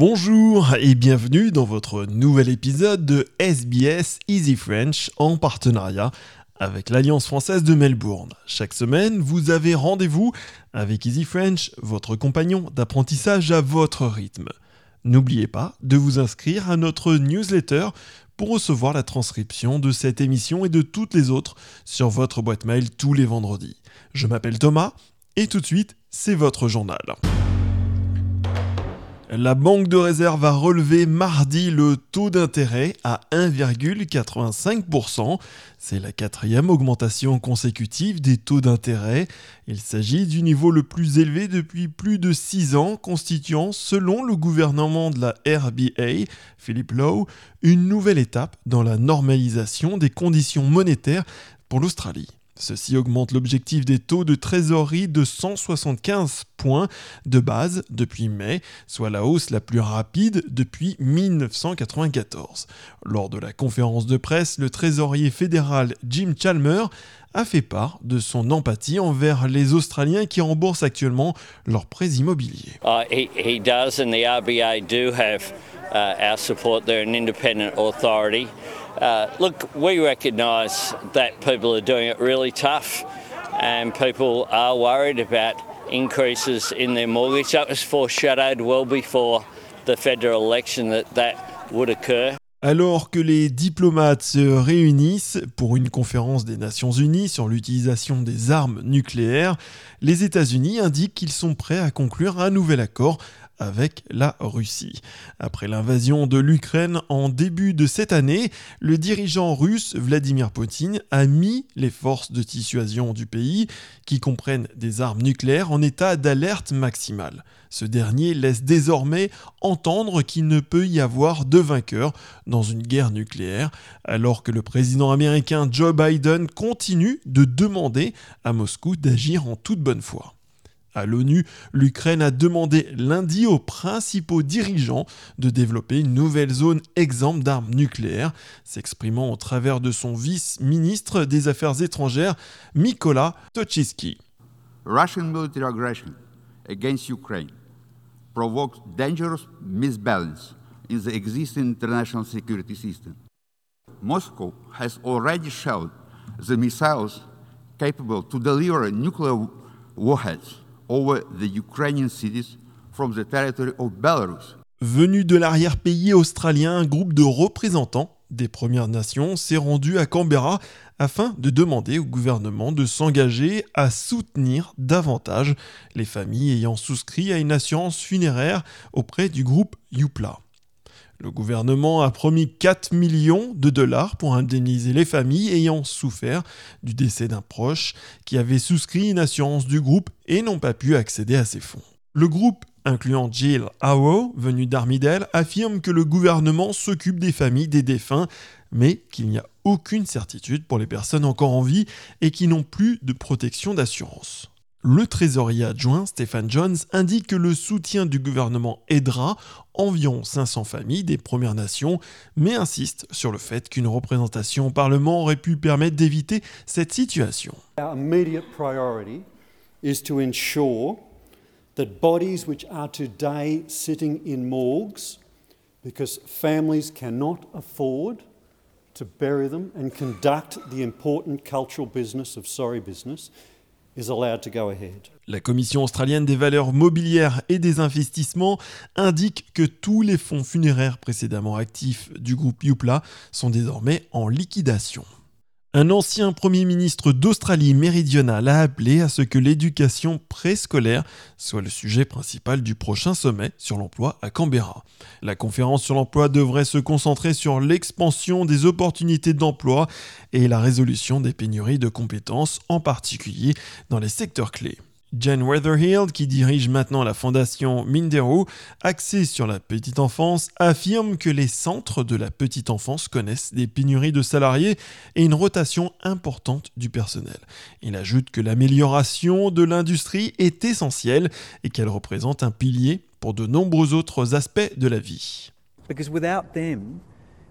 Bonjour et bienvenue dans votre nouvel épisode de SBS Easy French en partenariat avec l'Alliance française de Melbourne. Chaque semaine, vous avez rendez-vous avec Easy French, votre compagnon d'apprentissage à votre rythme. N'oubliez pas de vous inscrire à notre newsletter pour recevoir la transcription de cette émission et de toutes les autres sur votre boîte mail tous les vendredis. Je m'appelle Thomas et tout de suite, c'est votre journal. La Banque de réserve a relevé mardi le taux d'intérêt à 1,85%. C'est la quatrième augmentation consécutive des taux d'intérêt. Il s'agit du niveau le plus élevé depuis plus de 6 ans, constituant, selon le gouvernement de la RBA, Philippe Lowe, une nouvelle étape dans la normalisation des conditions monétaires pour l'Australie. Ceci augmente l'objectif des taux de trésorerie de 175 points de base depuis mai, soit la hausse la plus rapide depuis 1994. Lors de la conférence de presse, le trésorier fédéral Jim Chalmer a fait part de son empathie envers les Australiens qui remboursent actuellement leurs prêts immobiliers. Uh, he, he does, and the RBA do have uh, our support. They're an independent authority. Uh, look, we recognise that people are doing it really tough, and people are worried about increases in their mortgage. That was foreshadowed well before the federal election that that would occur. Alors que les diplomates se réunissent pour une conférence des Nations Unies sur l'utilisation des armes nucléaires, les États-Unis indiquent qu'ils sont prêts à conclure un nouvel accord avec la Russie. Après l'invasion de l'Ukraine en début de cette année, le dirigeant russe Vladimir Poutine a mis les forces de dissuasion du pays, qui comprennent des armes nucléaires, en état d'alerte maximale. Ce dernier laisse désormais entendre qu'il ne peut y avoir de vainqueur dans une guerre nucléaire, alors que le président américain Joe Biden continue de demander à Moscou d'agir en toute bonne foi. À l'ONU, l'Ukraine a demandé lundi aux principaux dirigeants de développer une nouvelle zone exempte d'armes nucléaires, s'exprimant au travers de son vice-ministre des Affaires étrangères, Mykola Tochiski. Russian military aggression against Ukraine provokes dangerous misbalance in the existing international security system. Moscow has already shown the missiles capable to deliver nuclear warheads over the Ukrainian cities from the territory of Belarus. Venu de l'arrière-pays australien, un groupe de représentants des Premières Nations s'est rendu à Canberra afin de demander au gouvernement de s'engager à soutenir davantage les familles ayant souscrit à une assurance funéraire auprès du groupe Youpla. Le gouvernement a promis 4 millions de dollars pour indemniser les familles ayant souffert du décès d'un proche qui avait souscrit une assurance du groupe et n'ont pas pu accéder à ces fonds. Le groupe, incluant Jill Howe, venu d'Armidale, affirme que le gouvernement s'occupe des familles des défunts, mais qu'il n'y a aucune certitude pour les personnes encore en vie et qui n'ont plus de protection d'assurance. Le trésorier adjoint Stéphane Jones indique que le soutien du gouvernement aidera environ 500 familles des Premières Nations, mais insiste sur le fait qu'une représentation au Parlement aurait pu permettre d'éviter cette situation. Our immediate priority is to ensure that bodies which are today sitting in morgues because families cannot afford to bury them and conduct the important cultural business of sorry business la Commission australienne des valeurs mobilières et des investissements indique que tous les fonds funéraires précédemment actifs du groupe Youpla sont désormais en liquidation. Un ancien Premier ministre d'Australie méridionale a appelé à ce que l'éducation préscolaire soit le sujet principal du prochain sommet sur l'emploi à Canberra. La conférence sur l'emploi devrait se concentrer sur l'expansion des opportunités d'emploi et la résolution des pénuries de compétences, en particulier dans les secteurs clés. Jen Weatherhill, qui dirige maintenant la fondation Mindero, axée sur la petite enfance, affirme que les centres de la petite enfance connaissent des pénuries de salariés et une rotation importante du personnel. Il ajoute que l'amélioration de l'industrie est essentielle et qu'elle représente un pilier pour de nombreux autres aspects de la vie. Because without them,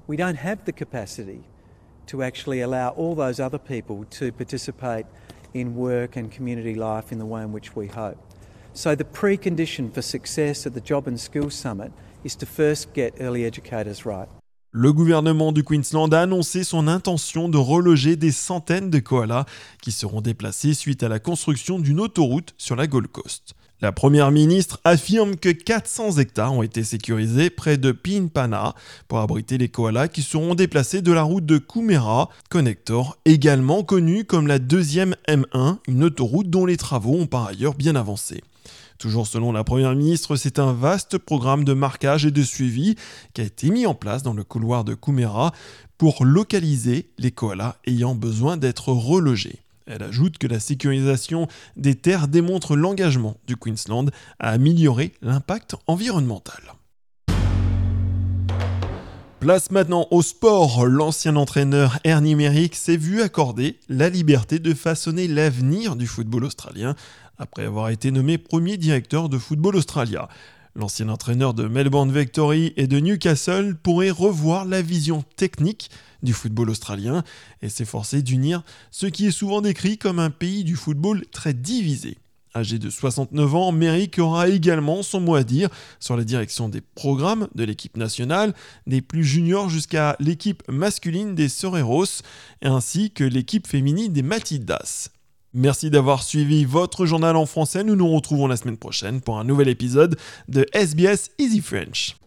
we don't have the capacity to actually allow all those other people to participate in work and community life in the way in which we hope. So, the precondition for success at the Job and Skills Summit is to first get early educators right. Le gouvernement du Queensland a annoncé son intention de reloger des centaines de koalas qui seront déplacés suite à la construction d'une autoroute sur la Gold Coast. La première ministre affirme que 400 hectares ont été sécurisés près de Pinpana pour abriter les koalas qui seront déplacés de la route de Kumera Connector, également connue comme la deuxième M1, une autoroute dont les travaux ont par ailleurs bien avancé. Toujours selon la Première ministre, c'est un vaste programme de marquage et de suivi qui a été mis en place dans le couloir de Kumera pour localiser les koalas ayant besoin d'être relogés. Elle ajoute que la sécurisation des terres démontre l'engagement du Queensland à améliorer l'impact environnemental. Place maintenant au sport. L'ancien entraîneur Ernie Merrick s'est vu accorder la liberté de façonner l'avenir du football australien après avoir été nommé premier directeur de Football Australia. L'ancien entraîneur de Melbourne Victory et de Newcastle pourrait revoir la vision technique du football australien et s'efforcer d'unir ce qui est souvent décrit comme un pays du football très divisé. Âgé de 69 ans, Merrick aura également son mot à dire sur la direction des programmes de l'équipe nationale, des plus juniors jusqu'à l'équipe masculine des Soreros, ainsi que l'équipe féminine des Matildas. Merci d'avoir suivi votre journal en français. Nous nous retrouvons la semaine prochaine pour un nouvel épisode de SBS Easy French.